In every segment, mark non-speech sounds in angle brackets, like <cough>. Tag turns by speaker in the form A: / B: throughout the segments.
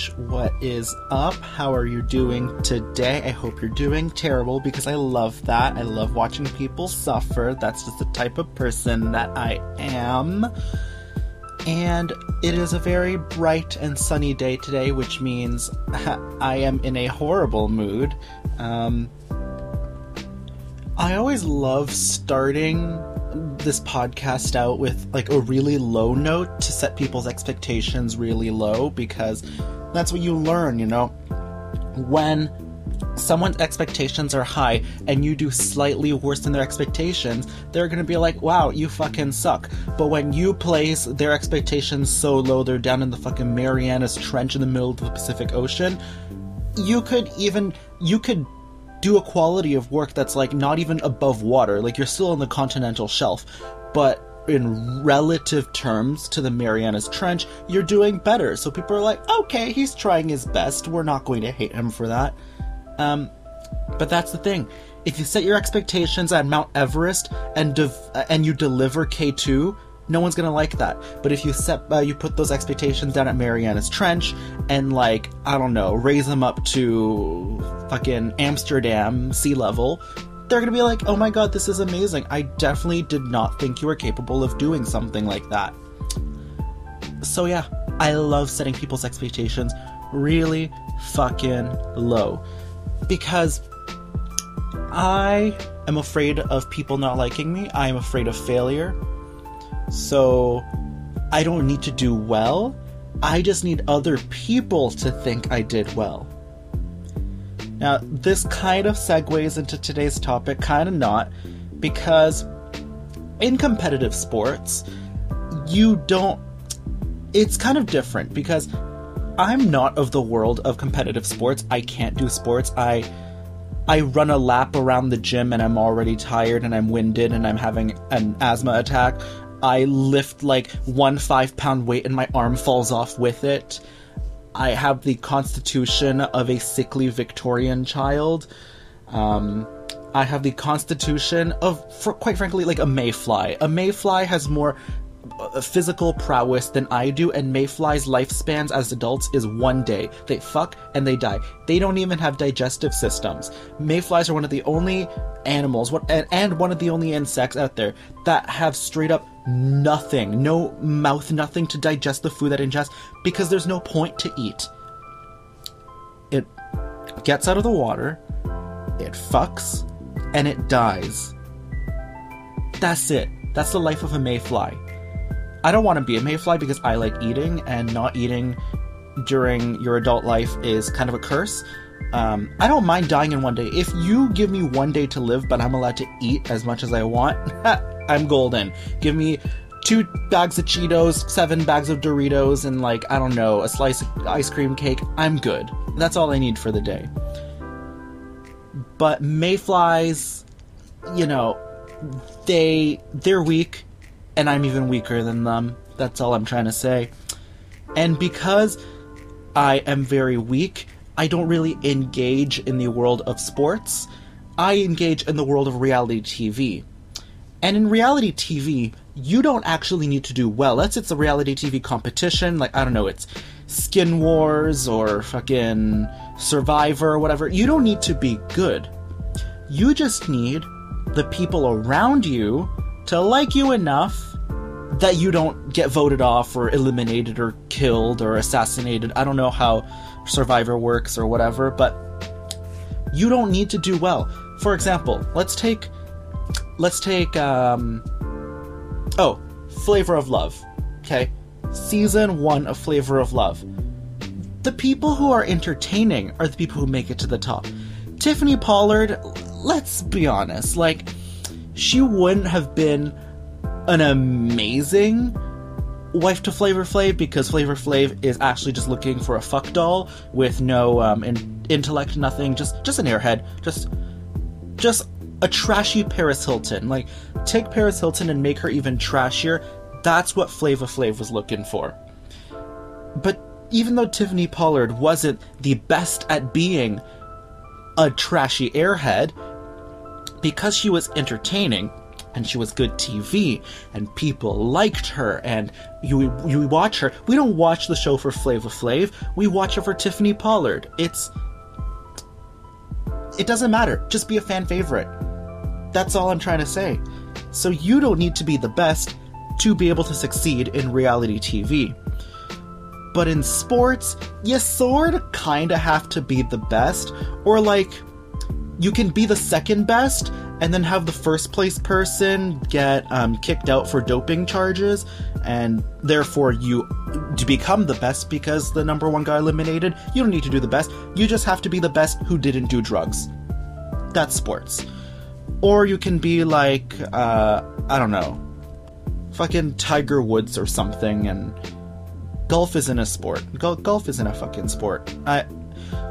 A: bitch. What is up? How are you doing today? I hope you're doing terrible because I love that. I love watching people suffer. That's just the type of person that I am. And it is a very bright and sunny day today, which means <laughs> I am in a horrible mood. Um, I always love starting this podcast out with like a really low note to set people's expectations really low because that's what you learn, you know. When someone's expectations are high and you do slightly worse than their expectations, they're gonna be like, wow, you fucking suck. But when you place their expectations so low, they're down in the fucking Marianas Trench in the middle of the Pacific Ocean, you could even, you could do a quality of work that's like not even above water. Like you're still on the continental shelf, but in relative terms to the Marianas Trench, you're doing better. So people are like, okay, he's trying his best. We're not going to hate him for that. Um, but that's the thing. If you set your expectations at Mount Everest and and you deliver K2, no one's gonna like that. But if you set uh, you put those expectations down at Marianas Trench and like I don't know, raise them up to fucking Amsterdam sea level, they're gonna be like, "Oh my god, this is amazing! I definitely did not think you were capable of doing something like that." So yeah, I love setting people's expectations really fucking low because I am afraid of people not liking me. I am afraid of failure. So I don't need to do well. I just need other people to think I did well. Now, this kind of segues into today's topic, kind of not, because in competitive sports, you don't. It's kind of different because I'm not of the world of competitive sports. I can't do sports. I I run a lap around the gym and I'm already tired and I'm winded and I'm having an asthma attack. I lift like one five pound weight and my arm falls off with it. I have the constitution of a sickly Victorian child. Um, I have the constitution of, for, quite frankly, like a mayfly. A mayfly has more physical prowess than I do, and mayflies' lifespans as adults is one day. They fuck and they die. They don't even have digestive systems. Mayflies are one of the only animals, and one of the only insects out there that have straight up nothing, no mouth, nothing to digest the food that ingests because there's no point to eat. It gets out of the water, it fucks, and it dies. That's it. That's the life of a mayfly. I don't want to be a mayfly because I like eating, and not eating during your adult life is kind of a curse. Um, I don't mind dying in one day. If you give me one day to live, but I'm allowed to eat as much as I want, <laughs> I'm golden. Give me two bags of Cheetos, seven bags of Doritos, and like, I don't know, a slice of ice cream cake. I'm good. That's all I need for the day. But mayflies, you know, they they're weak, and I'm even weaker than them. That's all I'm trying to say. And because I am very weak, I don't really engage in the world of sports. I engage in the world of reality TV. And in reality TV, you don't actually need to do well. Let's it's a reality TV competition, like I don't know, it's Skin Wars or fucking Survivor or whatever. You don't need to be good. You just need the people around you to like you enough that you don't get voted off or eliminated or killed or assassinated. I don't know how Survivor works or whatever, but you don't need to do well. For example, let's take let's take um oh flavor of love okay season one of flavor of love the people who are entertaining are the people who make it to the top tiffany pollard let's be honest like she wouldn't have been an amazing wife to Flavor Flav because Flavor Flav is actually just looking for a fuck doll with no um, in- intellect, nothing, just just an airhead, just just a trashy Paris Hilton. Like, take Paris Hilton and make her even trashier. That's what Flava Flav was looking for. But even though Tiffany Pollard wasn't the best at being a trashy airhead, because she was entertaining, and she was good TV and people liked her and you you watch her. We don't watch the show for Flava Flav. We watch it for Tiffany Pollard. It's it doesn't matter. Just be a fan favorite. That's all I'm trying to say. So you don't need to be the best to be able to succeed in reality TV. But in sports, you sort of kind of have to be the best, or like, you can be the second best and then have the first place person get um, kicked out for doping charges, and therefore you to become the best because the number one guy eliminated. You don't need to do the best. You just have to be the best who didn't do drugs. That's sports. Or you can be like, uh, I don't know, fucking Tiger Woods or something, and golf isn't a sport. Gol- golf isn't a fucking sport. I,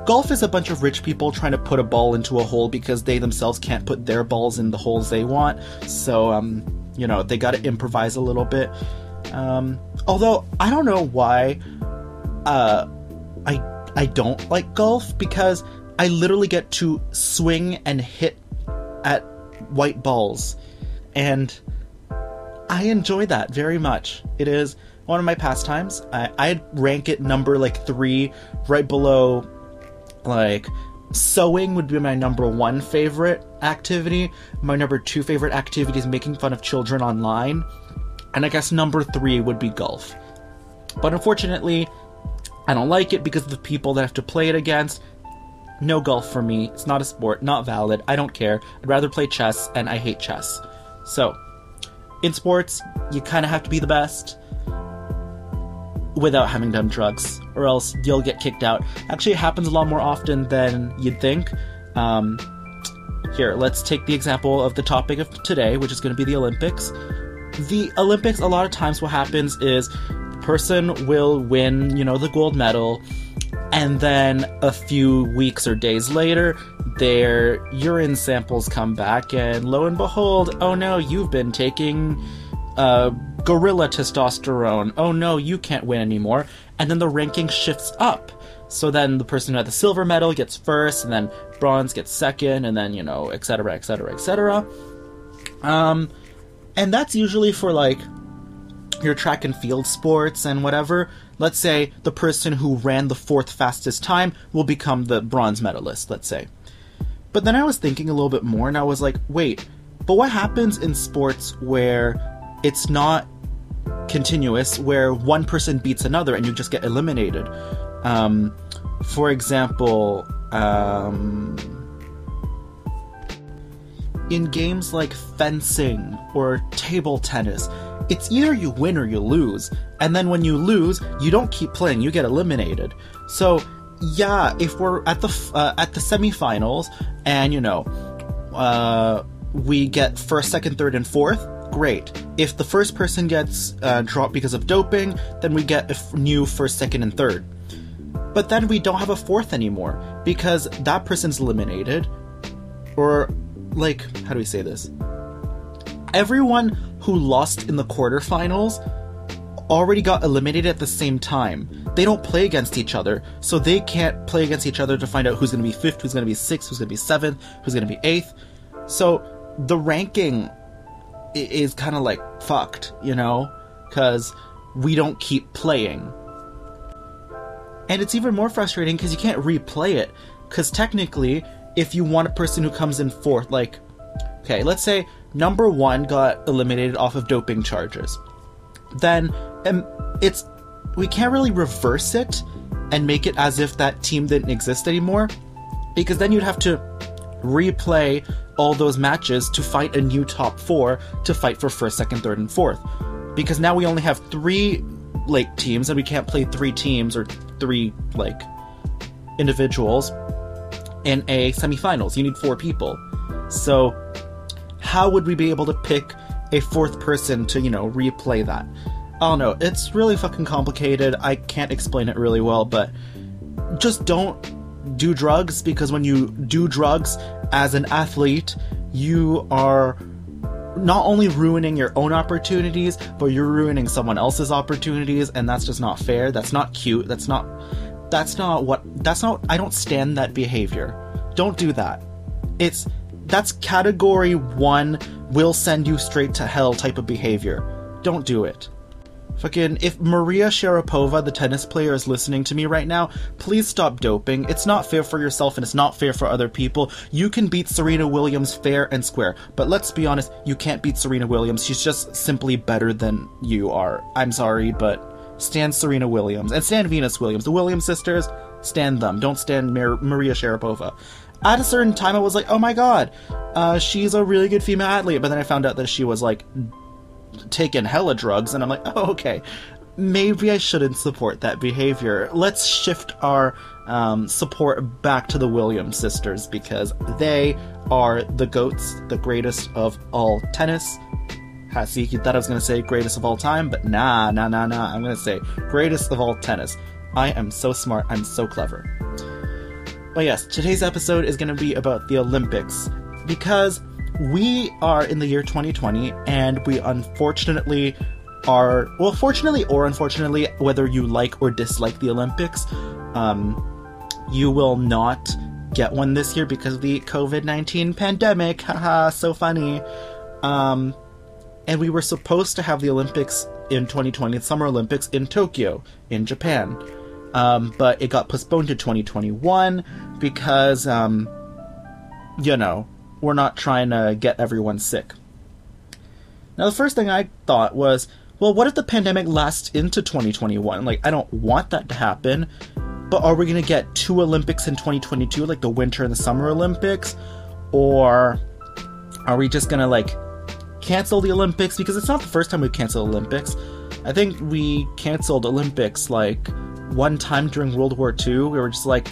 A: golf is a bunch of rich people trying to put a ball into a hole because they themselves can't put their balls in the holes they want. So, um, you know, they got to improvise a little bit. Um, although I don't know why, uh, I I don't like golf because I literally get to swing and hit at white balls, and I enjoy that very much. It is one of my pastimes. I, I'd rank it number like three, right below like sewing would be my number one favorite activity. My number two favorite activity is making fun of children online. And I guess number three would be golf. But unfortunately, I don't like it because of the people that I have to play it against. No golf for me. It's not a sport, not valid. I don't care. I'd rather play chess, and I hate chess. So, in sports, you kind of have to be the best without having done drugs, or else you'll get kicked out. Actually, it happens a lot more often than you'd think. Um, here, let's take the example of the topic of today, which is going to be the Olympics. The Olympics, a lot of times, what happens is person will win, you know, the gold medal, and then a few weeks or days later, their urine samples come back, and lo and behold, oh no, you've been taking uh, gorilla testosterone. Oh no, you can't win anymore. And then the ranking shifts up. So then the person who had the silver medal gets first, and then bronze gets second, and then, you know, etc., etc., etc. Um, and that's usually for like your track and field sports and whatever. Let's say the person who ran the fourth fastest time will become the bronze medalist, let's say. But then I was thinking a little bit more, and I was like, wait, but what happens in sports where it's not continuous where one person beats another and you just get eliminated. Um, for example, um, in games like fencing or table tennis, it's either you win or you lose. And then when you lose, you don't keep playing; you get eliminated. So, yeah, if we're at the uh, at the semifinals and you know, uh, we get first, second, third, and fourth great. If the first person gets uh, dropped because of doping, then we get a f- new first, second, and third. But then we don't have a fourth anymore because that person's eliminated. Or, like, how do we say this? Everyone who lost in the quarterfinals already got eliminated at the same time. They don't play against each other, so they can't play against each other to find out who's going to be fifth, who's going to be sixth, who's going to be seventh, who's going to be eighth. So the ranking is kind of like fucked, you know? Because we don't keep playing. And it's even more frustrating because you can't replay it. Because technically, if you want a person who comes in fourth, like, okay, let's say number one got eliminated off of doping charges, then um, it's we can't really reverse it and make it as if that team didn't exist anymore, because then you'd have to replay all those matches to fight a new top four to fight for first, second, third, and fourth. Because now we only have three like teams and we can't play three teams or three like individuals in a semifinals. You need four people. So how would we be able to pick a fourth person to, you know, replay that? I don't know. It's really fucking complicated. I can't explain it really well, but just don't do drugs because when you do drugs as an athlete, you are not only ruining your own opportunities, but you're ruining someone else's opportunities, and that's just not fair. That's not cute. That's not. That's not what. That's not. I don't stand that behavior. Don't do that. It's. That's category one will send you straight to hell type of behavior. Don't do it. Fucking, if Maria Sharapova, the tennis player, is listening to me right now, please stop doping. It's not fair for yourself and it's not fair for other people. You can beat Serena Williams fair and square, but let's be honest, you can't beat Serena Williams. She's just simply better than you are. I'm sorry, but stand Serena Williams and stand Venus Williams. The Williams sisters, stand them. Don't stand Mar- Maria Sharapova. At a certain time, I was like, oh my god, uh, she's a really good female athlete. But then I found out that she was like taken hella drugs, and I'm like, oh, okay. Maybe I shouldn't support that behavior. Let's shift our um, support back to the Williams sisters because they are the goats, the greatest of all tennis. See, you thought I was going to say greatest of all time, but nah, nah, nah, nah. I'm going to say greatest of all tennis. I am so smart. I'm so clever. But yes, today's episode is going to be about the Olympics because we are in the year 2020 and we unfortunately are well fortunately or unfortunately whether you like or dislike the olympics um, you will not get one this year because of the covid-19 pandemic. <laughs> Haha so funny. Um, and we were supposed to have the olympics in 2020 the summer olympics in tokyo in japan. Um, but it got postponed to 2021 because um, you know we're not trying to get everyone sick. Now, the first thing I thought was, well, what if the pandemic lasts into 2021? Like, I don't want that to happen, but are we going to get two Olympics in 2022, like the Winter and the Summer Olympics? Or are we just going to, like, cancel the Olympics? Because it's not the first time we've canceled Olympics. I think we canceled Olympics, like, one time during World War II. We were just like,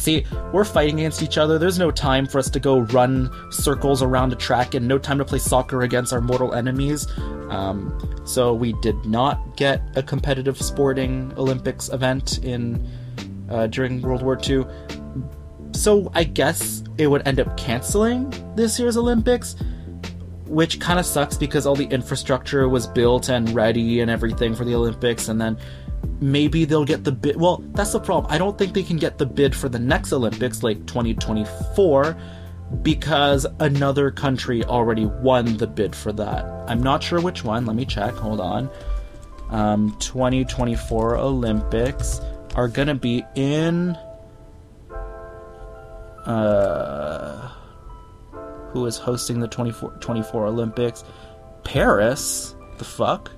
A: See, we're fighting against each other. There's no time for us to go run circles around a track and no time to play soccer against our mortal enemies. Um, so we did not get a competitive sporting Olympics event in uh, during World War II. So I guess it would end up canceling this year's Olympics, which kind of sucks because all the infrastructure was built and ready and everything for the Olympics, and then maybe they'll get the bid. Well, that's the problem. I don't think they can get the bid for the next Olympics, like 2024, because another country already won the bid for that. I'm not sure which one. Let me check. Hold on. Um, 2024 Olympics are gonna be in. Uh, who is hosting the 24, 24 Olympics? Paris? The fuck?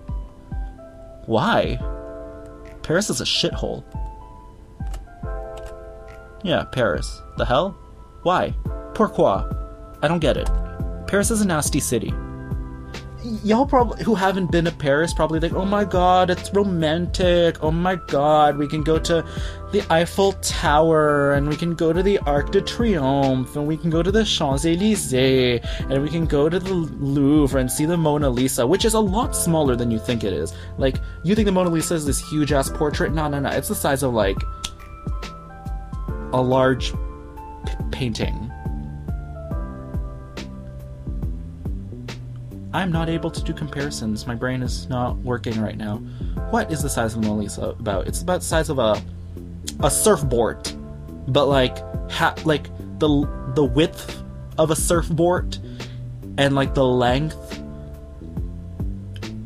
A: Why? Paris is a shithole. Yeah, Paris. The hell? Why? Pourquoi? I don't get it. Paris is a nasty city y'all probably who haven't been to Paris probably think, oh my god, it's romantic. Oh my god, we can go to the Eiffel Tower and we can go to the Arc de Triomphe and we can go to the Champs Elysees and we can go to the Louvre and see the Mona Lisa, which is a lot smaller than you think it is. Like, you think the Mona Lisa is this huge ass portrait? No, no, no. It's the size of like a large p- painting. I'm not able to do comparisons. My brain is not working right now. What is the size of Mona Lisa about? It's about the size of a a surfboard, but like ha- like the the width of a surfboard and like the length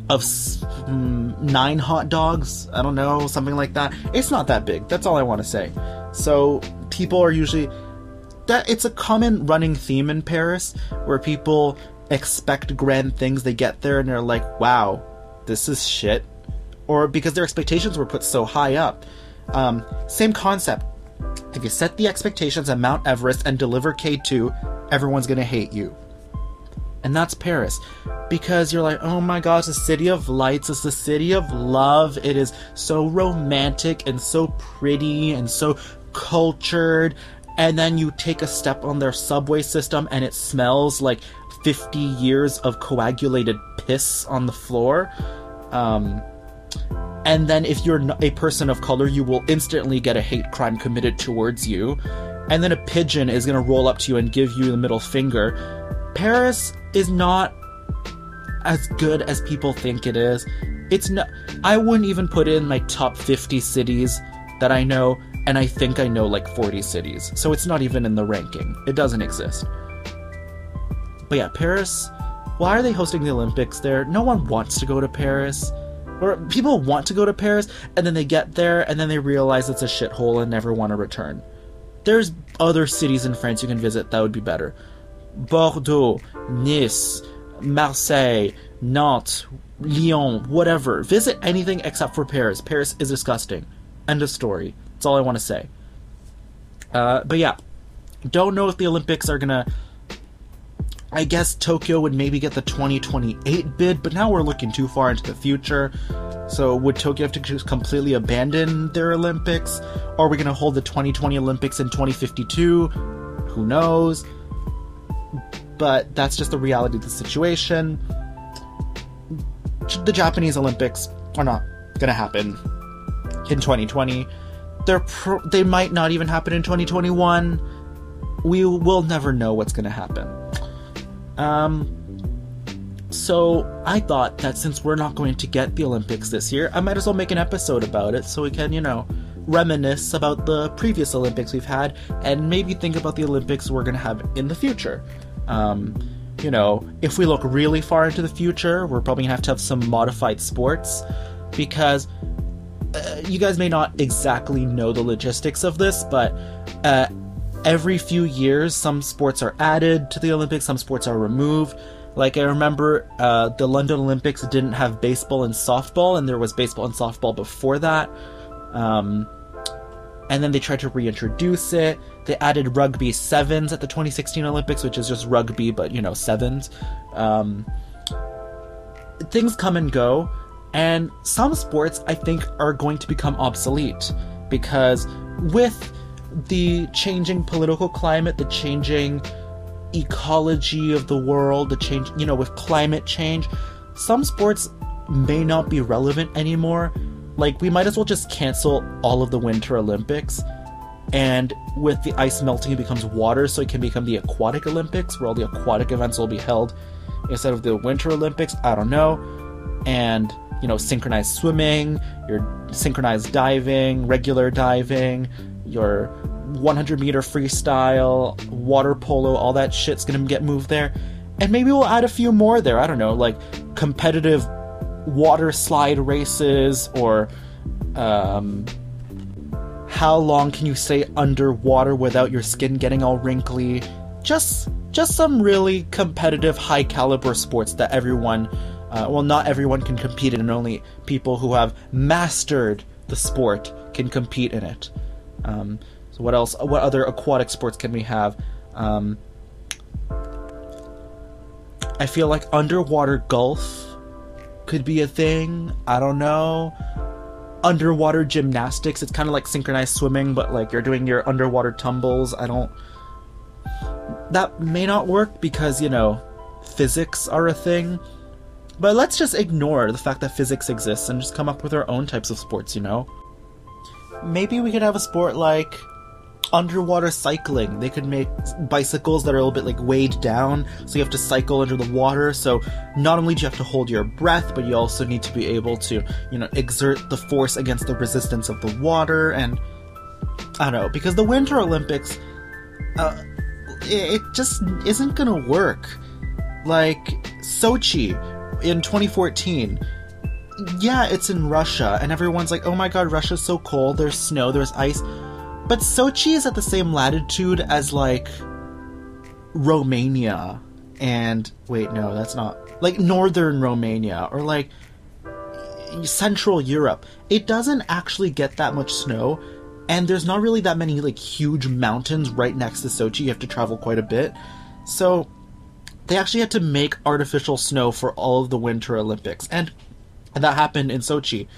A: of mm, nine hot dogs. I don't know, something like that. It's not that big. That's all I want to say. So people are usually that it's a common running theme in Paris where people expect grand things, they get there and they're like, wow, this is shit. Or because their expectations were put so high up. Um, same concept. If you set the expectations at Mount Everest and deliver K2, everyone's gonna hate you. And that's Paris. Because you're like, oh my gosh, the city of lights is the city of love. It is so romantic and so pretty and so cultured. And then you take a step on their subway system and it smells like 50 years of coagulated piss on the floor. Um, and then if you're a person of color, you will instantly get a hate crime committed towards you. And then a pigeon is going to roll up to you and give you the middle finger. Paris is not as good as people think it is. It's not. I wouldn't even put it in my top 50 cities that I know, and I think I know like 40 cities. So it's not even in the ranking. It doesn't exist. But yeah, Paris why are they hosting the Olympics there? No one wants to go to Paris. Or people want to go to Paris and then they get there and then they realize it's a shithole and never want to return. There's other cities in France you can visit that would be better. Bordeaux, Nice, Marseille, Nantes, Lyon, whatever. Visit anything except for Paris. Paris is disgusting. End of story. That's all I want to say. Uh, but yeah, don't know if the Olympics are gonna. I guess Tokyo would maybe get the 2028 bid, but now we're looking too far into the future. So would Tokyo have to just completely abandon their Olympics? Are we to hold the 2020 Olympics in 2052? Who knows? But that's just the reality of the situation. The Japanese Olympics are not to happen in 2020. They're they might not even happen in 2021. We will never know what's going to happen. Um, so I thought that since we're not going to get the Olympics this year, I might as well make an episode about it so we can, you know, reminisce about the previous Olympics we've had and maybe think about the Olympics we're going to have in the future. Um, you know, if we look really far into the future, we're probably going to have to have some modified sports because uh, you guys may not exactly know the logistics of this, but uh, every few years, some sports are added to the Olympics, some sports are removed. Like I remember, uh, the London Olympics didn't have baseball and softball, and there was baseball and softball before that. Um, and then they tried to reintroduce it. They added rugby sevens at the 2016 Olympics, which is just rugby, but you know, sevens. Um, things come and go, and some sports I think are going to become obsolete because with the changing political climate, the changing ecology of the world, the change, you know, with climate change, some sports may not be relevant anymore. Like, we might as well just cancel all of the Winter Olympics. And with the ice melting, it becomes water, so it can become the Aquatic Olympics, where all the aquatic events will be held instead of the Winter Olympics. I don't know. And, you know, synchronized swimming, your synchronized diving, regular diving, your 100 meter freestyle, water polo, all that shit's gonna get moved there. And maybe we'll add a few more there. I don't know, like competitive water slide races or um, how long can you stay underwater without your skin getting all wrinkly? Just just some really competitive high caliber sports that everyone uh, well not everyone can compete in and only people who have mastered the sport can compete in it. Um, so what else? What other aquatic sports can we have? Um, I feel like underwater golf could be a thing. I don't know. Underwater gymnastics. It's kind of like synchronized swimming, but like you're doing your underwater tumbles. I don't. That may not work because you know physics are a thing. But let's just ignore the fact that physics exists and just come up with our own types of sports. You know. Maybe we could have a sport like underwater cycling. They could make bicycles that are a little bit like weighed down, so you have to cycle under the water. So not only do you have to hold your breath, but you also need to be able to, you know, exert the force against the resistance of the water. And I don't know, because the Winter Olympics, uh, it just isn't gonna work. Like Sochi in 2014 yeah, it's in Russia, and everyone's like, oh my god, Russia's so cold, there's snow, there's ice. But Sochi is at the same latitude as like Romania and wait, no, that's not like northern Romania or like Central Europe. It doesn't actually get that much snow, and there's not really that many like huge mountains right next to Sochi. You have to travel quite a bit. So they actually had to make artificial snow for all of the Winter Olympics. And that happened in Sochi.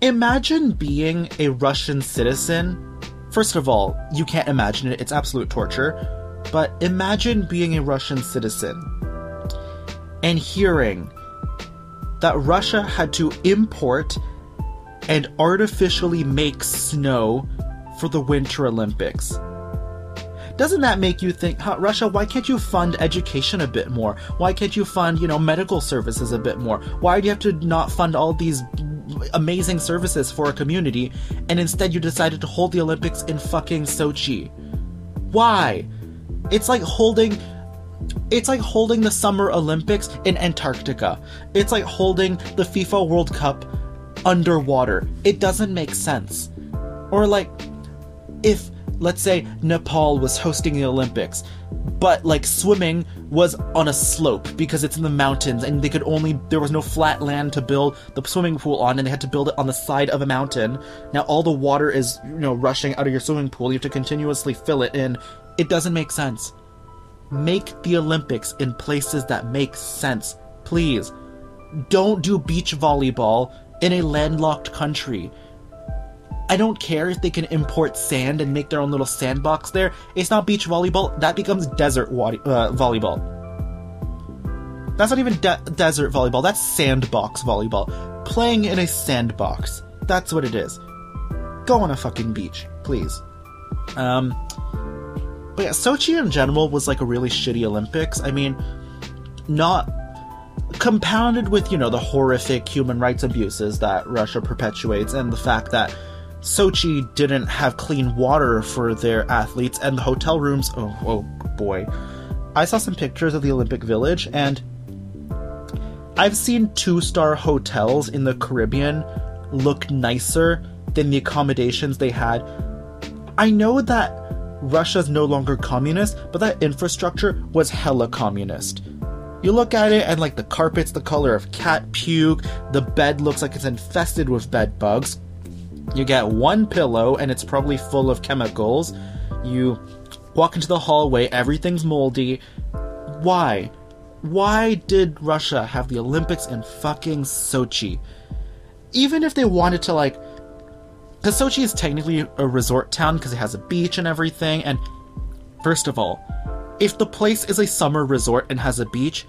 A: Imagine being a Russian citizen. First of all, you can't imagine it, it's absolute torture. But imagine being a Russian citizen and hearing that Russia had to import and artificially make snow for the Winter Olympics. Doesn't that make you think, huh, Russia, why can't you fund education a bit more? Why can't you fund, you know, medical services a bit more? Why do you have to not fund all these amazing services for a community, and instead you decided to hold the Olympics in fucking Sochi. Why? It's like holding. It's like holding the Summer Olympics in Antarctica. It's like holding the FIFA World Cup underwater. It doesn't make sense. Or like if let's say Nepal was hosting the Olympics, but like swimming was on a slope because it's in the mountains and they could only there was no flat land to build the swimming pool on and they had to build it on the side of a mountain. Now all the water is, you know, rushing out of your swimming pool. You have to continuously fill it in. It doesn't make sense. Make the Olympics in places that make sense. Please. Don't do beach volleyball in a landlocked country. I don't care if they can import sand and make their own little sandbox there. It's not beach volleyball. That becomes desert wa- uh, volleyball. That's not even de- desert volleyball. That's sandbox volleyball. Playing in a sandbox. That's what it is. Go on a fucking beach, please. Um, but yeah, Sochi in general was like a really shitty Olympics. I mean, not compounded with, you know, the horrific human rights abuses that Russia perpetuates and the fact that Sochi didn't have clean water for their athletes, and the hotel rooms. Oh, oh boy. I saw some pictures of the Olympic Village, and I've seen two star hotels in the Caribbean look nicer than the accommodations they had. I know that Russia's no longer communist, but that infrastructure was hella communist. You look at it and like the carpet's the color of cat puke, the bed looks like it's infested with bed bugs, you get one pillow, and it's probably full of chemicals. You walk into the hallway, everything's moldy. Why? Why did Russia have the Olympics in fucking Sochi? Even if they wanted to, like. Because Sochi is technically a resort town because it has a beach and everything, and first of all, if the place is a summer resort and has a beach,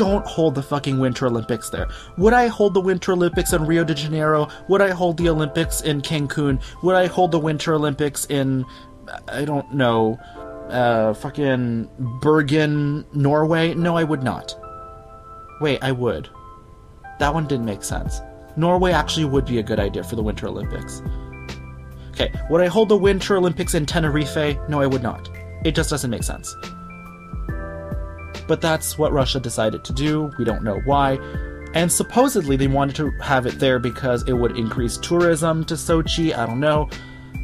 A: don't hold the fucking Winter Olympics there. Would I hold the Winter Olympics in Rio de Janeiro? Would I hold the Olympics in Cancun? Would I hold the Winter Olympics in, I don't know, uh, fucking Bergen, Norway? No, I would not. Wait, I would. That one didn't make sense. Norway actually would be a good idea for the Winter Olympics. Okay, would I hold the Winter Olympics in Tenerife? No, I would not. It just doesn't make sense. But that's what Russia decided to do. We don't know why. And supposedly they wanted to have it there because it would increase tourism to Sochi. I don't know.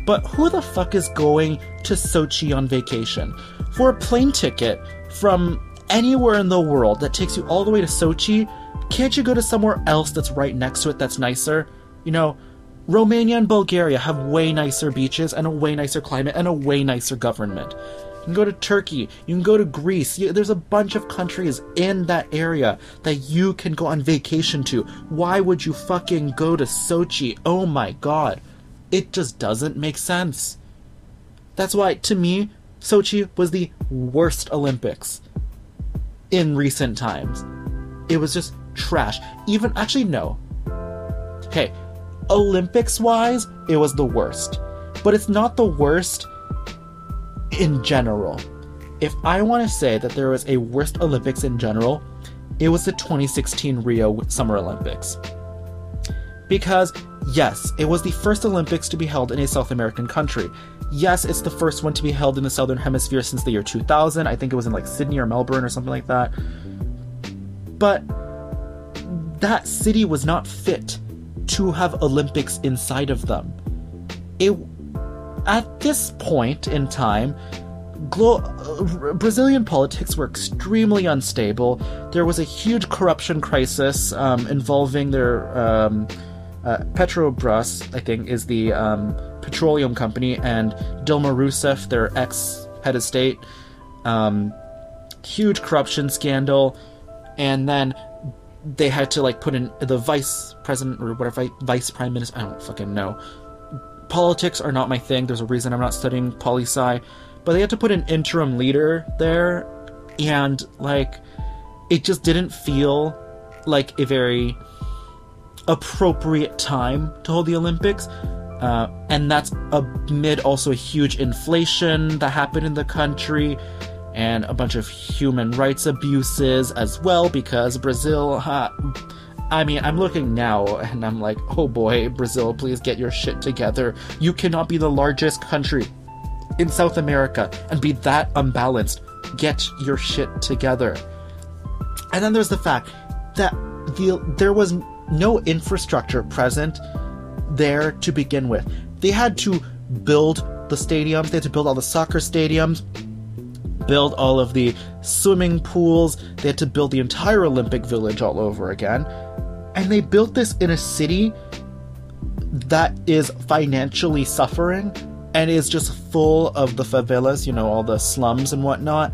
A: But who the fuck is going to Sochi on vacation? For a plane ticket from anywhere in the world that takes you all the way to Sochi, can't you go to somewhere else that's right next to it that's nicer? You know, Romania and Bulgaria have way nicer beaches and a way nicer climate and a way nicer government can go to Turkey. You can go to Greece. You, there's a bunch of countries in that area that you can go on vacation to. Why would you fucking go to Sochi? Oh my god. It just doesn't make sense. That's why, to me, Sochi was the worst Olympics in recent times. It was just trash. Even, actually, no. Okay, Olympics wise, it was the worst. But it's not the worst in general. If I want to say that there was a worst Olympics in general, it was the 2016 Rio Summer Olympics. Because, yes, it was the first Olympics to be held in a South American country. Yes, it's the first one to be held in the Southern Hemisphere since the year 2000. I think it was in like Sydney or Melbourne or something like that. But that city was not fit to have Olympics inside of them. It at this point in time, Glo- uh, Brazilian politics were extremely unstable. There was a huge corruption crisis um, involving their um, uh, Petrobras, I think, is the um, petroleum company, and Dilma Rousseff, their ex head of state. Um, huge corruption scandal, and then they had to like put in the vice president or whatever vice prime minister. I don't fucking know politics are not my thing. There's a reason I'm not studying poli sci, but they had to put an interim leader there, and like, it just didn't feel like a very appropriate time to hold the Olympics. Uh, and that's amid also a huge inflation that happened in the country and a bunch of human rights abuses as well because Brazil I mean, I'm looking now and I'm like, oh boy, Brazil, please get your shit together. You cannot be the largest country in South America and be that unbalanced. get your shit together. And then there's the fact that the, there was no infrastructure present there to begin with. They had to build the stadiums, they had to build all the soccer stadiums, build all of the swimming pools, they had to build the entire Olympic Village all over again. And they built this in a city that is financially suffering and is just full of the favelas, you know, all the slums and whatnot.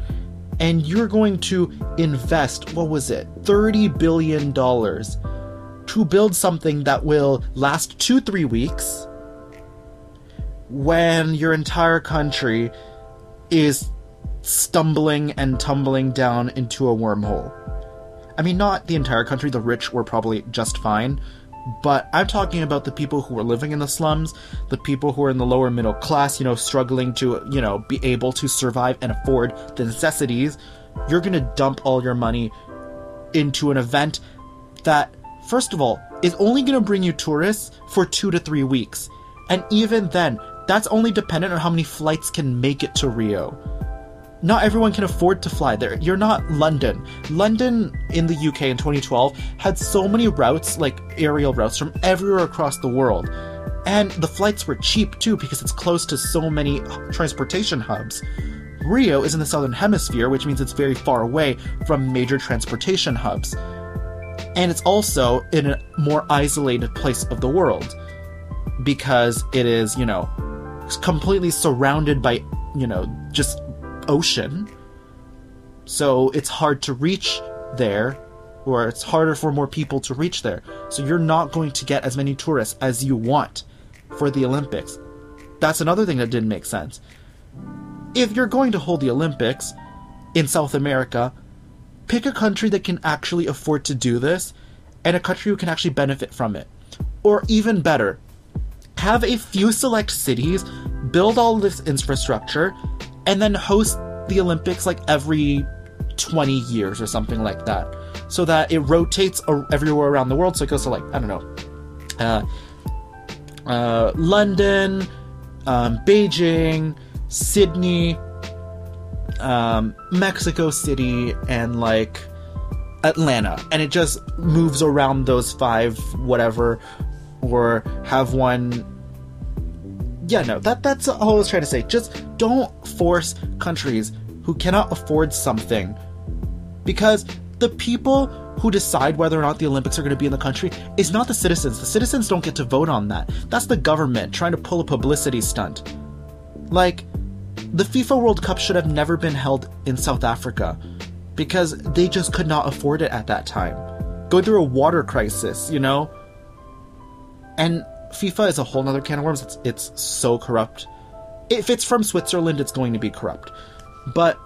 A: And you're going to invest, what was it, $30 billion to build something that will last two, three weeks when your entire country is stumbling and tumbling down into a wormhole. I mean, not the entire country, the rich were probably just fine, but I'm talking about the people who are living in the slums, the people who are in the lower middle class, you know, struggling to, you know, be able to survive and afford the necessities. You're going to dump all your money into an event that, first of all, is only going to bring you tourists for two to three weeks. And even then, that's only dependent on how many flights can make it to Rio not everyone can afford to fly there. You're not London. London in the UK in 2012 had so many routes, like aerial routes from everywhere across the world. And the flights were cheap too because it's close to so many transportation hubs. Rio is in the southern hemisphere, which means it's very far away from major transportation hubs. And it's also in a more isolated place of the world because it is, you know, completely surrounded by, you know, just ocean. So it's hard to reach there, or it's harder for more people to reach there. So you're not going to get as many tourists as you want for the Olympics. That's another thing that didn't make sense. If you're going to hold the Olympics in South America, pick a country that can actually afford to do this and a country who can actually benefit from it. Or even better, have a few select cities build all this infrastructure and then host the Olympics like every 20 years or something like that. So that it rotates everywhere around the world. So it goes to like, I don't know, uh, uh, London, um, Beijing, Sydney, um, Mexico City, and like Atlanta. And it just moves around those five, whatever, or have one yeah, no, that that's all I was trying to say. Just don't force countries who cannot afford something because the people who decide whether or not the Olympics are going to be in the country is not the citizens. The citizens don't get to vote on that. That's the government trying to pull a publicity stunt. Like, the FIFA World Cup should have never been held in South Africa because they just could not afford it at that time. Going through a water crisis, you know? And FIFA is a whole nother can of worms. It's, it's so corrupt. If it's from Switzerland, it's going to be corrupt. But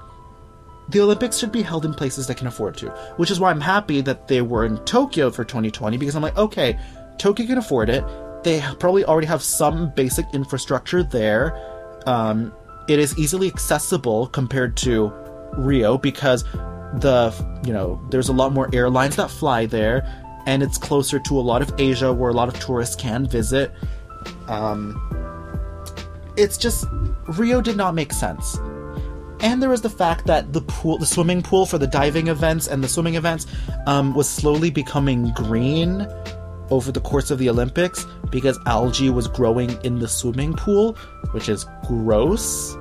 A: the Olympics should be held in places that can afford to, which is why I'm happy that they were in Tokyo for 2020 because I'm like, okay, Tokyo can afford it. They probably already have some basic infrastructure there. Um, it is easily accessible compared to Rio because the you know there's a lot more airlines that fly there and it's closer to a lot of Asia where a lot of tourists can visit. Um, it's just Rio did not make sense. And there was the fact that the pool, the swimming pool for the diving events and the swimming events, um, was slowly becoming green over the course of the Olympics because algae was growing in the swimming pool, which is gross.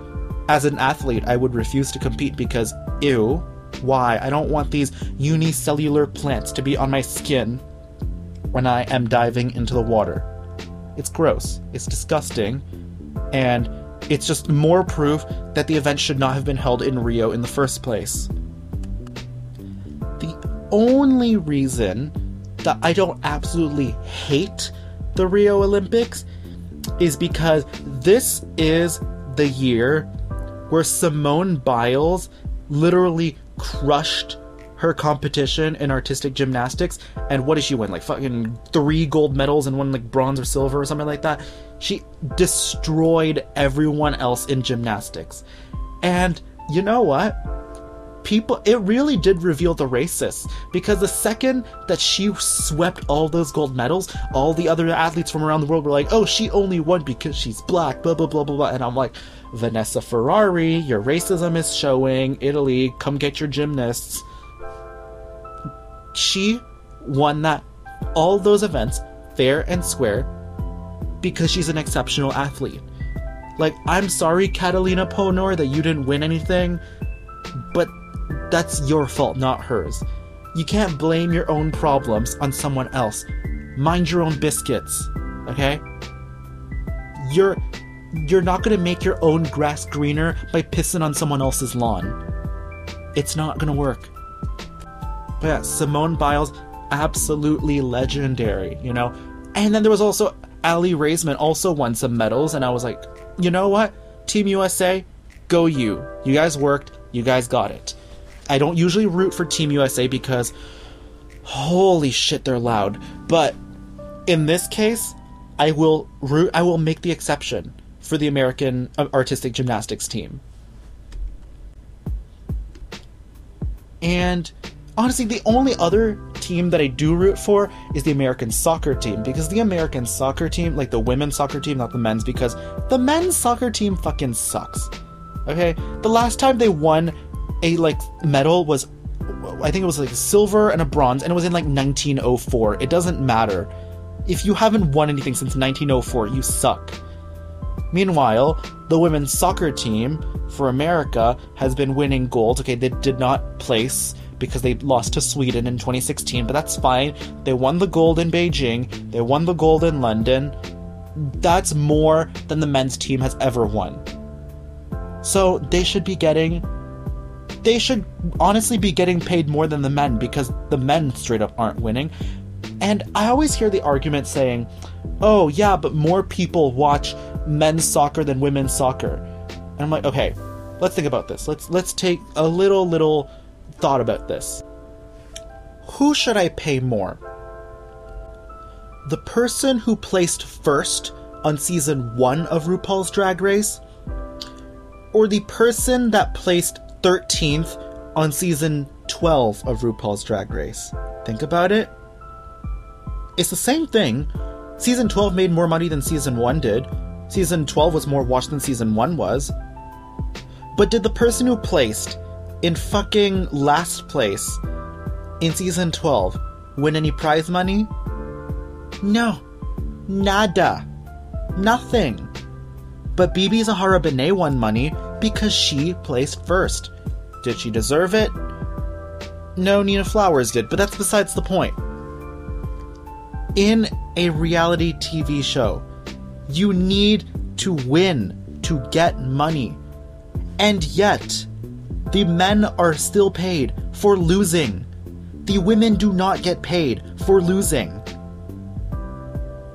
A: As an athlete, I would refuse to compete because ew. Why? I don't want these unicellular plants to be on my skin when I am diving into the water. It's gross. It's disgusting. And it's just more proof that the event should not have been held in Rio in the first place. The only reason that I don't absolutely hate the Rio Olympics is because this is the year where Simone Biles literally crushed her competition in artistic gymnastics. And what did she win? Like fucking three gold medals and one like bronze or silver or something like that. She destroyed everyone else in gymnastics. And you know what? People, it really did reveal the racists because the second that she swept all those gold medals, all the other athletes from around the world were like, "Oh, she only won because she's black." Blah blah blah blah blah. And I'm like, Vanessa Ferrari, your racism is showing. Italy, come get your gymnasts. She won that all those events fair and square because she's an exceptional athlete. Like, I'm sorry, Catalina Ponor, that you didn't win anything, but that's your fault, not hers. You can't blame your own problems on someone else. Mind your own biscuits, okay? You're you're not gonna make your own grass greener by pissing on someone else's lawn. It's not gonna work. But yeah, Simone Biles, absolutely legendary, you know? And then there was also Aly Raisman, also won some medals, and I was like, you know what? Team USA, go you. You guys worked, you guys got it. I don't usually root for Team USA because holy shit, they're loud. But in this case, I will root I will make the exception for the American uh, artistic gymnastics team. And honestly, the only other team that I do root for is the American soccer team because the American soccer team, like the women's soccer team, not the men's, because the men's soccer team fucking sucks. Okay? The last time they won a like medal was I think it was like silver and a bronze and it was in like 1904. It doesn't matter. If you haven't won anything since 1904, you suck. Meanwhile, the women's soccer team for America has been winning gold. Okay, they did not place because they lost to Sweden in 2016, but that's fine. They won the gold in Beijing, they won the gold in London. That's more than the men's team has ever won. So they should be getting. They should honestly be getting paid more than the men because the men straight up aren't winning. And I always hear the argument saying, oh, yeah, but more people watch men's soccer than women's soccer. And I'm like, okay, let's think about this. Let's let's take a little little thought about this. Who should I pay more? The person who placed first on season 1 of RuPaul's Drag Race or the person that placed 13th on season 12 of RuPaul's Drag Race? Think about it. It's the same thing. Season 12 made more money than season 1 did. Season 12 was more watched than season 1 was. But did the person who placed in fucking last place in season 12 win any prize money? No. Nada. Nothing. But BeBe Zahara Benet won money because she placed first. Did she deserve it? No, Nina Flowers did, but that's besides the point. In a reality TV show, you need to win to get money. And yet, the men are still paid for losing. The women do not get paid for losing.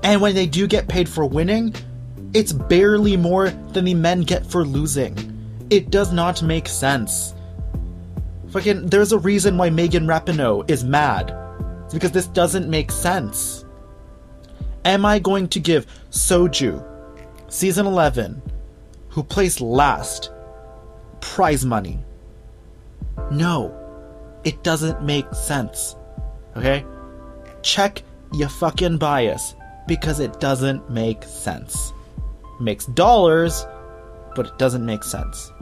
A: And when they do get paid for winning, it's barely more than the men get for losing. It does not make sense. Fucking, there's a reason why Megan Rapinoe is mad. It's because this doesn't make sense. Am I going to give Soju, season 11, who placed last, prize money? No, it doesn't make sense. Okay? Check your fucking bias because it doesn't make sense. Makes dollars, but it doesn't make sense.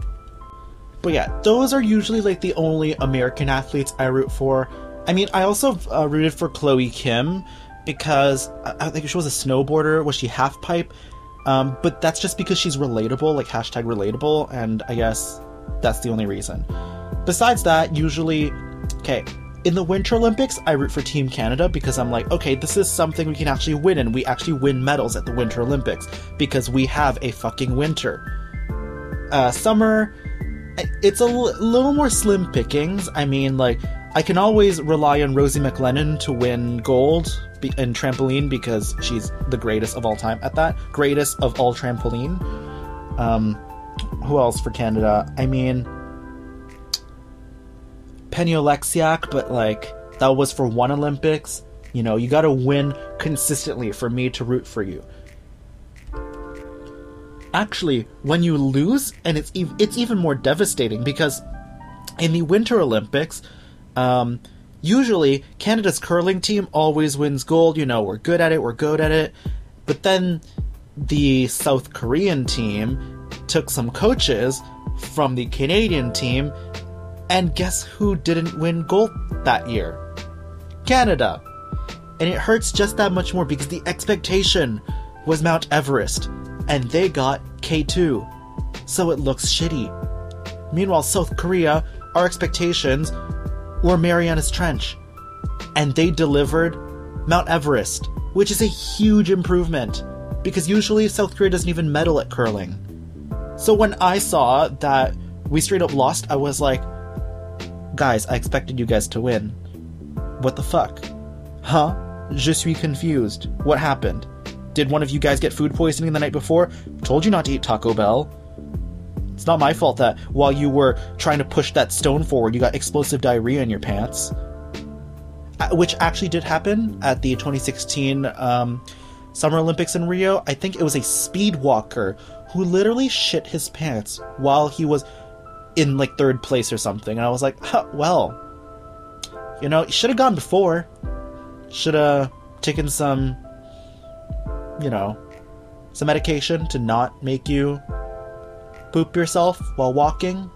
A: But yeah, those are usually like the only American athletes I root for. I mean, I also uh, rooted for Chloe Kim because I think she was a snowboarder. Was she half pipe? Um, but that's just because she's relatable, like hashtag relatable, and I guess that's the only reason. Besides that, usually, okay, in the Winter Olympics, I root for Team Canada because I'm like, okay, this is something we can actually win, and we actually win medals at the Winter Olympics because we have a fucking winter. Uh, summer, it's a l- little more slim pickings. I mean, like, I can always rely on Rosie MacLennan to win gold in trampoline because she's the greatest of all time at that. Greatest of all trampoline. Um, who else for Canada? I mean, Penny Oleksiak, but like that was for one Olympics. You know, you got to win consistently for me to root for you. Actually, when you lose, and it's it's even more devastating because in the Winter Olympics, um, usually Canada's curling team always wins gold. You know, we're good at it, we're good at it. But then the South Korean team took some coaches from the Canadian team, and guess who didn't win gold that year? Canada. And it hurts just that much more because the expectation was Mount Everest, and they got K2. So it looks shitty. Meanwhile, South Korea, our expectations were Marianas Trench, and they delivered Mount Everest, which is a huge improvement because usually South Korea doesn't even medal at curling. So when I saw that we straight up lost, I was like, guys, I expected you guys to win. What the fuck? Huh? Je suis confused. What happened? Did one of you guys get food poisoning the night before? Told you not to eat Taco Bell. It's not my fault that while you were trying to push that stone forward, you got explosive diarrhea in your pants. Uh, which actually did happen at the 2016 um, Summer Olympics in Rio. I think it was a speed walker who literally shit his pants while he was in like third place or something. And I was like, huh, well, you know, should have gone before. Should have taken some, you know, some medication to not make you poop yourself while walking.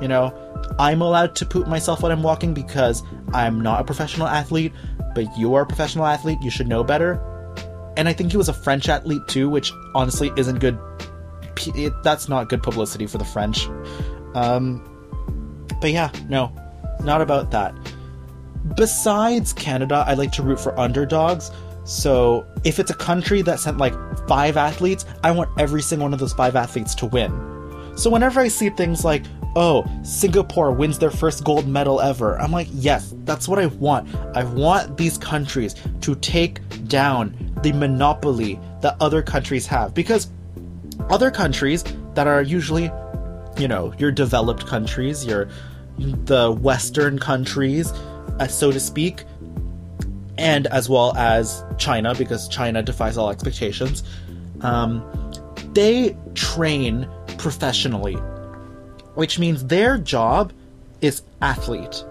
A: You know, I'm allowed to poop myself when I'm walking because I'm not a professional athlete, but you are a professional athlete. You should know better. And I think he was a French athlete too, which honestly isn't good. It, that's not good publicity for the French. Um, but yeah, no, not about that. Besides Canada, I like to root for underdogs. So if it's a country that sent like five athletes, I want every single one of those five athletes to win. So whenever I see things like, oh, Singapore wins their first gold medal ever, I'm like, yes, that's what I want. I want these countries to take down the monopoly that other countries have. Because other countries that are usually, you know, your developed countries, your the Western countries, uh, so to speak, and as well as China, because China defies all expectations, um, they train professionally, which means their job is athlete.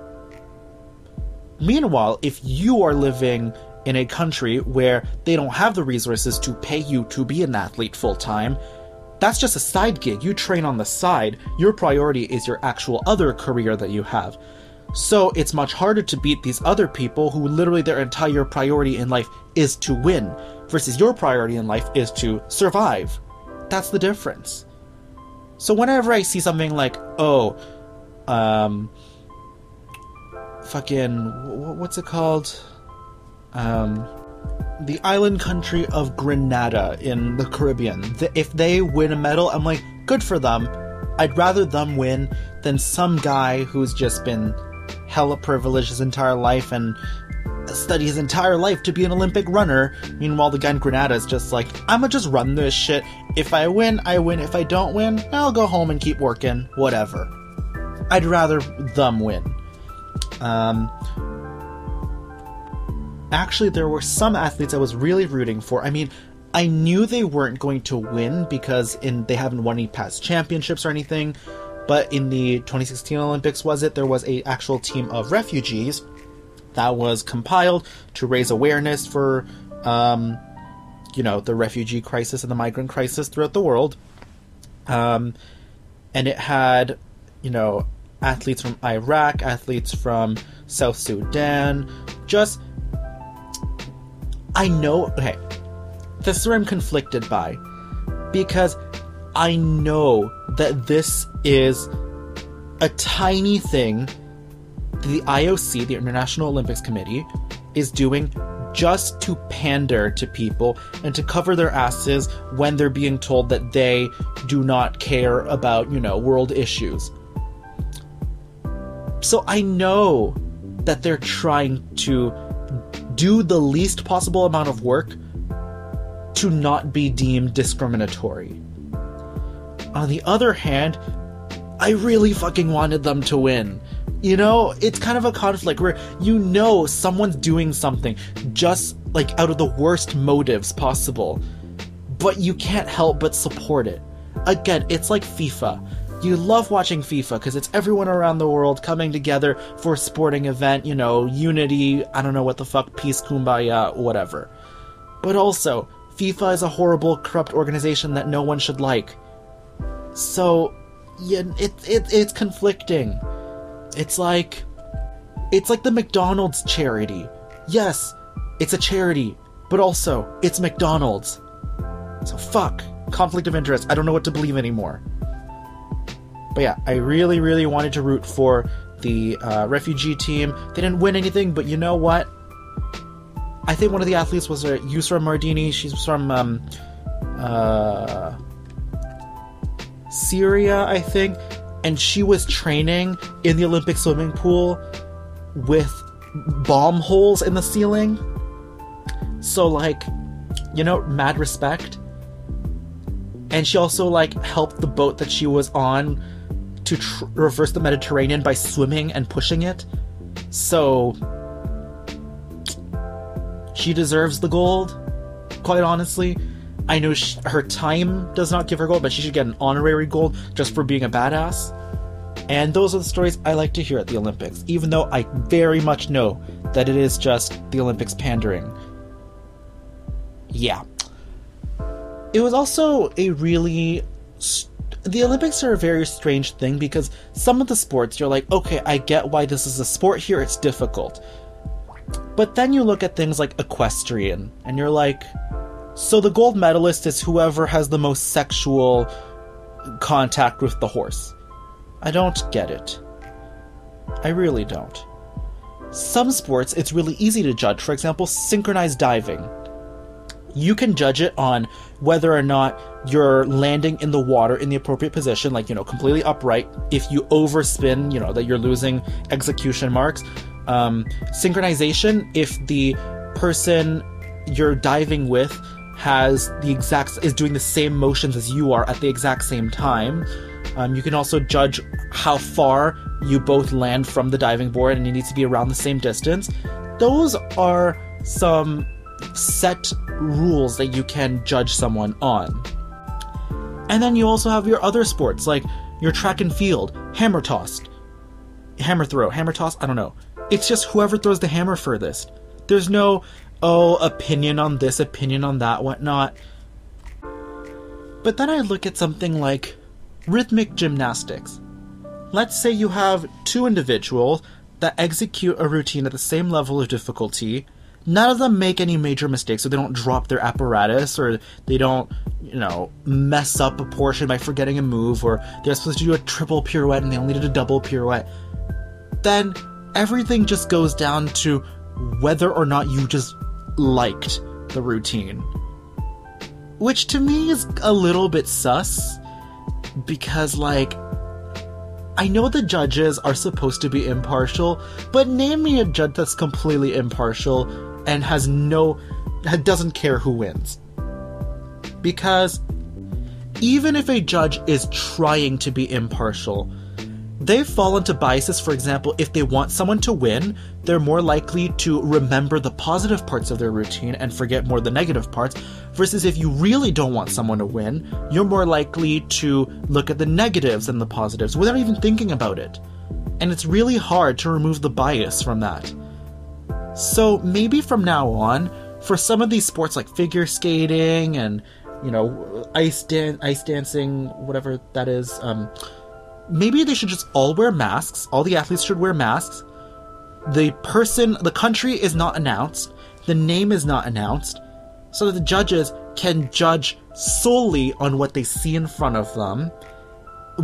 A: Meanwhile, if you are living in a country where they don't have the resources to pay you to be an athlete full time, that's just a side gig. You train on the side. Your priority is your actual other career that you have. So it's much harder to beat these other people who literally their entire priority in life is to win, versus your priority in life is to survive. That's the difference. So whenever I see something like, oh, um, fucking, what's it called? Um, the island country of Grenada in the Caribbean. If they win a medal, I'm like, good for them. I'd rather them win than some guy who's just been hella privileged his entire life and study his entire life to be an Olympic runner. Meanwhile, the guy in Grenada is just like, I'ma just run this shit. If I win, I win. If I don't win, I'll go home and keep working. Whatever. I'd rather them win. Um, actually, there were some athletes I was really rooting for. I mean, I knew they weren't going to win because in they haven't won any past championships or anything. But in the 2016 Olympics, was it there was a actual team of refugees that was compiled to raise awareness for, um, you know, the refugee crisis and the migrant crisis throughout the world. Um, and it had, you know, athletes from Iraq, athletes from South Sudan, just I know, okay, this is where I'm conflicted by. Because I know that this is a tiny thing the IOC, the International Olympics Committee, is doing just to pander to people and to cover their asses when they're being told that they do not care about, you know, world issues. So I know that they're trying to do the least possible amount of work to not be deemed discriminatory. On the other hand, I really fucking wanted them to win. You know, it's kind of a conflict where you know someone's doing something just like out of the worst motives possible, but you can't help but support it. Again, it's like FIFA. You love watching FIFA because it's everyone around the world coming together for a sporting event, you know, unity, I don't know what the fuck, peace, kumbaya, whatever. But also, FIFA is a horrible, corrupt organization that no one should like. So, yeah, it, it it's conflicting. It's like it's like the McDonald's charity. Yes, it's a charity, but also it's McDonald's. So fuck conflict of interest. I don't know what to believe anymore. But yeah, I really, really wanted to root for the uh, refugee team. They didn't win anything, but you know what? I think one of the athletes was a Yusra Mardini. She's from um, uh, Syria, I think, and she was training in the Olympic swimming pool with bomb holes in the ceiling. So, like, you know, mad respect. And she also like helped the boat that she was on to tr- reverse the Mediterranean by swimming and pushing it. So she deserves the gold. Quite honestly, I know she, her time does not give her gold, but she should get an honorary gold just for being a badass. And those are the stories I like to hear at the Olympics, even though I very much know that it is just the Olympics pandering. Yeah. It was also a really the Olympics are a very strange thing because some of the sports you're like, okay, I get why this is a sport here, it's difficult. But then you look at things like equestrian, and you're like, so the gold medalist is whoever has the most sexual contact with the horse. I don't get it. I really don't. Some sports, it's really easy to judge. For example, synchronized diving you can judge it on whether or not you're landing in the water in the appropriate position, like, you know, completely upright. If you overspin, you know, that you're losing execution marks. Um, synchronization, if the person you're diving with has the exact, is doing the same motions as you are at the exact same time. Um, you can also judge how far you both land from the diving board and it needs to be around the same distance. Those are some set rules that you can judge someone on. And then you also have your other sports, like your track and field, hammer tossed, hammer throw, hammer toss, I don't know. It's just whoever throws the hammer furthest. There's no, oh, opinion on this, opinion on that, whatnot. But then I look at something like rhythmic gymnastics. Let's say you have two individuals that execute a routine at the same level of difficulty none of them make any major mistakes, so they don't drop their apparatus or they don't, you know, mess up a portion by forgetting a move or they're supposed to do a triple pirouette and they only did a double pirouette. Then everything just goes down to whether or not you just liked the routine. Which to me is a little bit sus because, like, I know the judges are supposed to be impartial, but name me a judge that's completely impartial and has no doesn't care who wins. Because even if a judge is trying to be impartial, they fall into biases. For example, if they want someone to win, they're more likely to remember the positive parts of their routine and forget more the negative parts. Versus if you really don't want someone to win, you're more likely to look at the negatives and the positives without even thinking about it. And it's really hard to remove the bias from that. So maybe from now on, for some of these sports like figure skating and you know ice dan- ice dancing, whatever that is, um, maybe they should just all wear masks. All the athletes should wear masks. The person, the country is not announced. The name is not announced, so that the judges can judge solely on what they see in front of them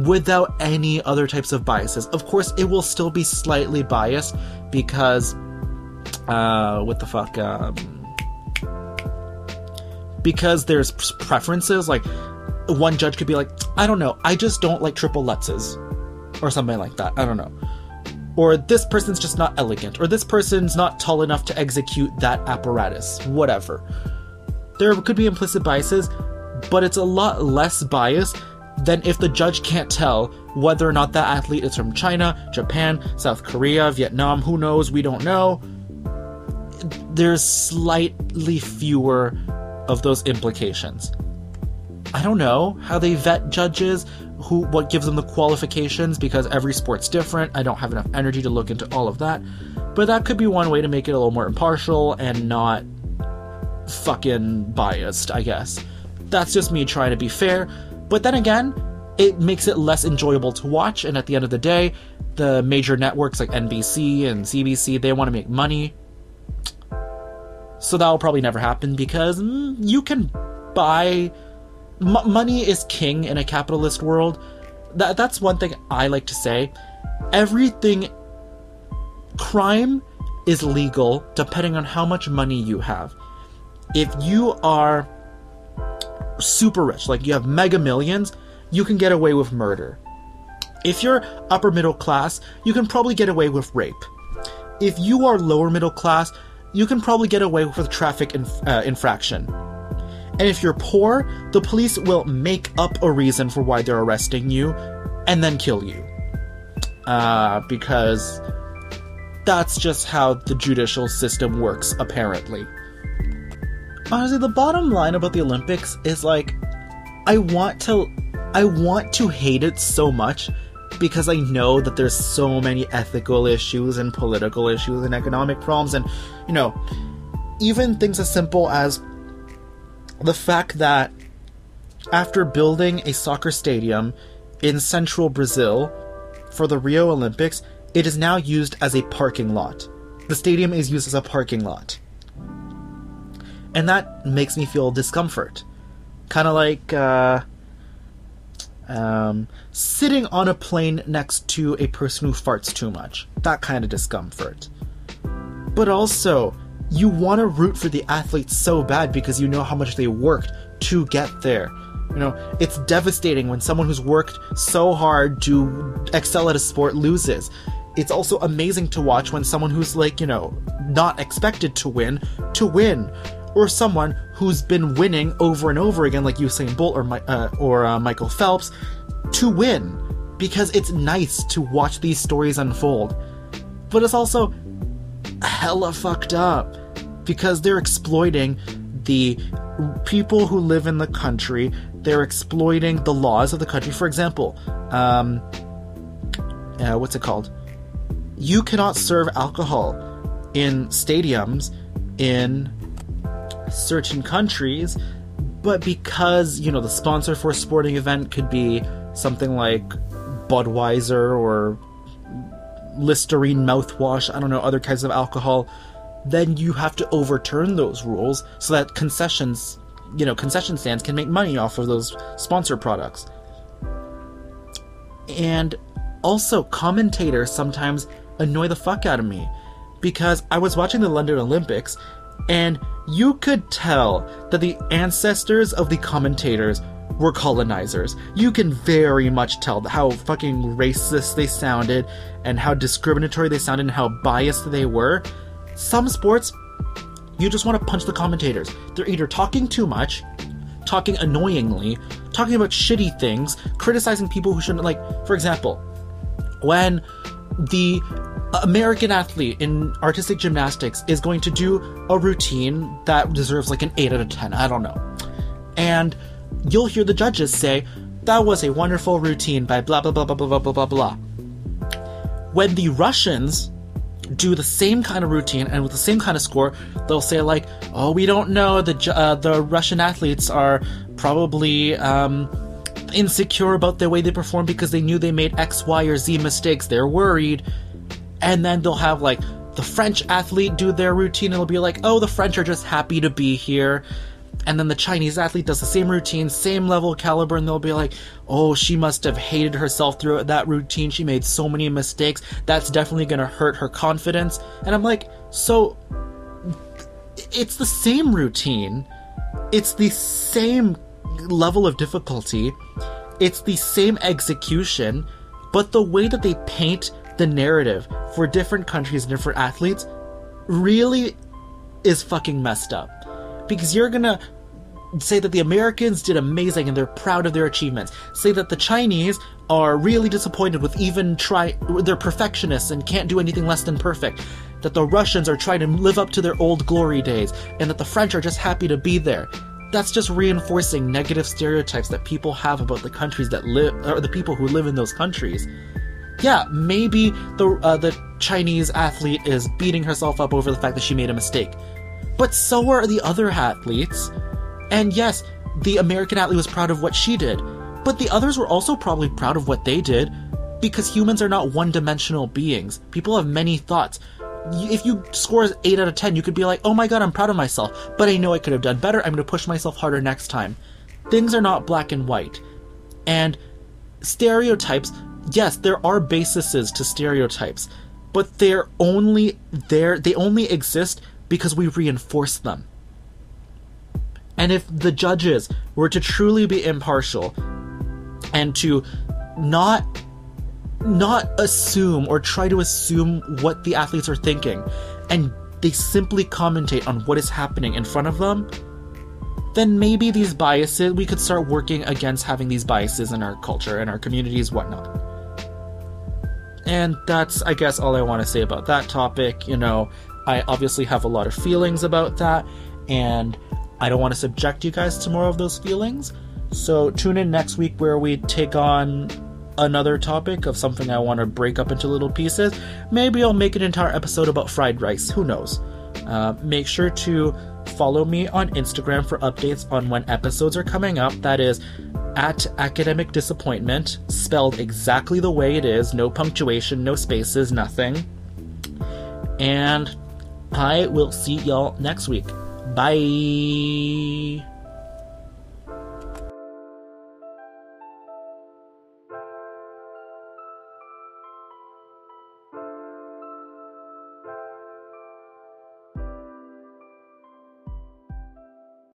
A: without any other types of biases. Of course, it will still be slightly biased because uh, what the fuck? Um, because there's preferences. Like one judge could be like, I don't know, I just don't like triple lutzes, or something like that. I don't know. Or this person's just not elegant, or this person's not tall enough to execute that apparatus. Whatever. There could be implicit biases, but it's a lot less bias than if the judge can't tell whether or not that athlete is from China, Japan, South Korea, Vietnam, who knows, we don't know there's slightly fewer of those implications. I don't know how they vet judges, who what gives them the qualifications because every sport's different. I don't have enough energy to look into all of that. But that could be one way to make it a little more impartial and not fucking biased, I guess. That's just me trying to be fair. But then again, it makes it less enjoyable to watch. And at the end of the day, the major networks like NBC and CBC, they want to make money. So that will probably never happen because mm, you can buy. M- money is king in a capitalist world. That, that's one thing I like to say. Everything. Crime is legal depending on how much money you have. If you are super rich, like you have mega millions, you can get away with murder. If you're upper middle class, you can probably get away with rape. If you are lower middle class, you can probably get away with traffic inf- uh, infraction. And if you're poor, the police will make up a reason for why they're arresting you and then kill you. Uh, because that's just how the judicial system works, apparently. Honestly, the bottom line about the Olympics is like, I want to, I want to hate it so much because I know that there's so many ethical issues and political issues and economic problems, and you know, even things as simple as the fact that after building a soccer stadium in central Brazil for the Rio Olympics, it is now used as a parking lot. The stadium is used as a parking lot and that makes me feel discomfort. Kind of like uh, um, sitting on a plane next to a person who farts too much. That kind of discomfort. But also, you want to root for the athletes so bad because you know how much they worked to get there. You know, it's devastating when someone who's worked so hard to excel at a sport loses. It's also amazing to watch when someone who's like, you know, not expected to win, to win or someone who's been winning over and over again, like Usain Bolt or uh, or uh, Michael Phelps, to win because it's nice to watch these stories unfold. But it's also hella fucked up because they're exploiting the people who live in the country. They're exploiting the laws of the country. For example, um, uh, what's it called? You cannot serve alcohol in stadiums in certain countries, but because, you know, the sponsor for a sporting event could be something like Budweiser or Listerine mouthwash, I don't know, other kinds of alcohol, then you have to overturn those rules so that concessions, you know, concession stands can make money off of those sponsor products. And also, commentators sometimes annoy the fuck out of me because I was watching the London Olympics and you could tell that the ancestors of the commentators were colonizers. You can very much tell how fucking racist they sounded and how discriminatory they sounded and how biased they were. Some sports, you just want to punch the commentators. They're either talking too much, talking annoyingly, talking about shitty things, criticizing people who shouldn't, like, for example, when the American athlete in artistic gymnastics is going to do a routine that deserves like an 8 out of 10. I don't know. And you'll hear the judges say, that was a wonderful routine by blah, blah, blah, blah, blah, blah, blah, blah. When the Russians do the same kind of routine and with the same kind of score, they'll say like, "Oh, we don't know. The uh, the Russian athletes are probably um, insecure about the way they perform because they knew they made X, Y, or Z mistakes. They're worried." And then they'll have like the French athlete do their routine. And it'll be like, "Oh, the French are just happy to be here." And then the Chinese athlete does the same routine, same level caliber, and they'll be like, oh, she must have hated herself through that routine. She made so many mistakes. That's definitely going to hurt her confidence. And I'm like, so it's the same routine, it's the same level of difficulty, it's the same execution, but the way that they paint the narrative for different countries and different athletes really is fucking messed up. Because you're gonna say that the Americans did amazing and they're proud of their achievements. Say that the Chinese are really disappointed with even try they're perfectionists and can't do anything less than perfect. That the Russians are trying to live up to their old glory days and that the French are just happy to be there. That's just reinforcing negative stereotypes that people have about the countries that live or the people who live in those countries yeah, maybe the uh, the Chinese athlete is beating herself up over the fact that she made a mistake, but so are the other athletes. And yes, the American athlete was proud of what she did, But the others were also probably proud of what they did because humans are not one dimensional beings. People have many thoughts. If you score 8 out of 10, you could be like, oh my god, I'm proud of myself, but I know I could have done better. I'm going to push myself harder next time. Things are not black and white. And stereotypes, yes, there are bases to stereotypes, but they're only there, they only exist because we reinforce them. And if the judges were to truly be impartial and to not not assume or try to assume what the athletes are thinking and they simply commentate on what is happening in front of them, then maybe these biases, we could start working against having these biases in our culture and our communities, whatnot. And that's, I guess, all I want to say about that topic. You know, I obviously have a lot of feelings about that, and I don't want to subject you guys to more of those feelings. So tune in next week where we take on another topic of something I want to break up into little pieces. Maybe I'll make an entire episode about fried rice. Who knows? Uh, make sure to follow me on Instagram for updates on when episodes are coming up. That is at academic disappointment, spelled exactly the way it is no punctuation, no spaces, nothing. And I will see y'all next week. Bye.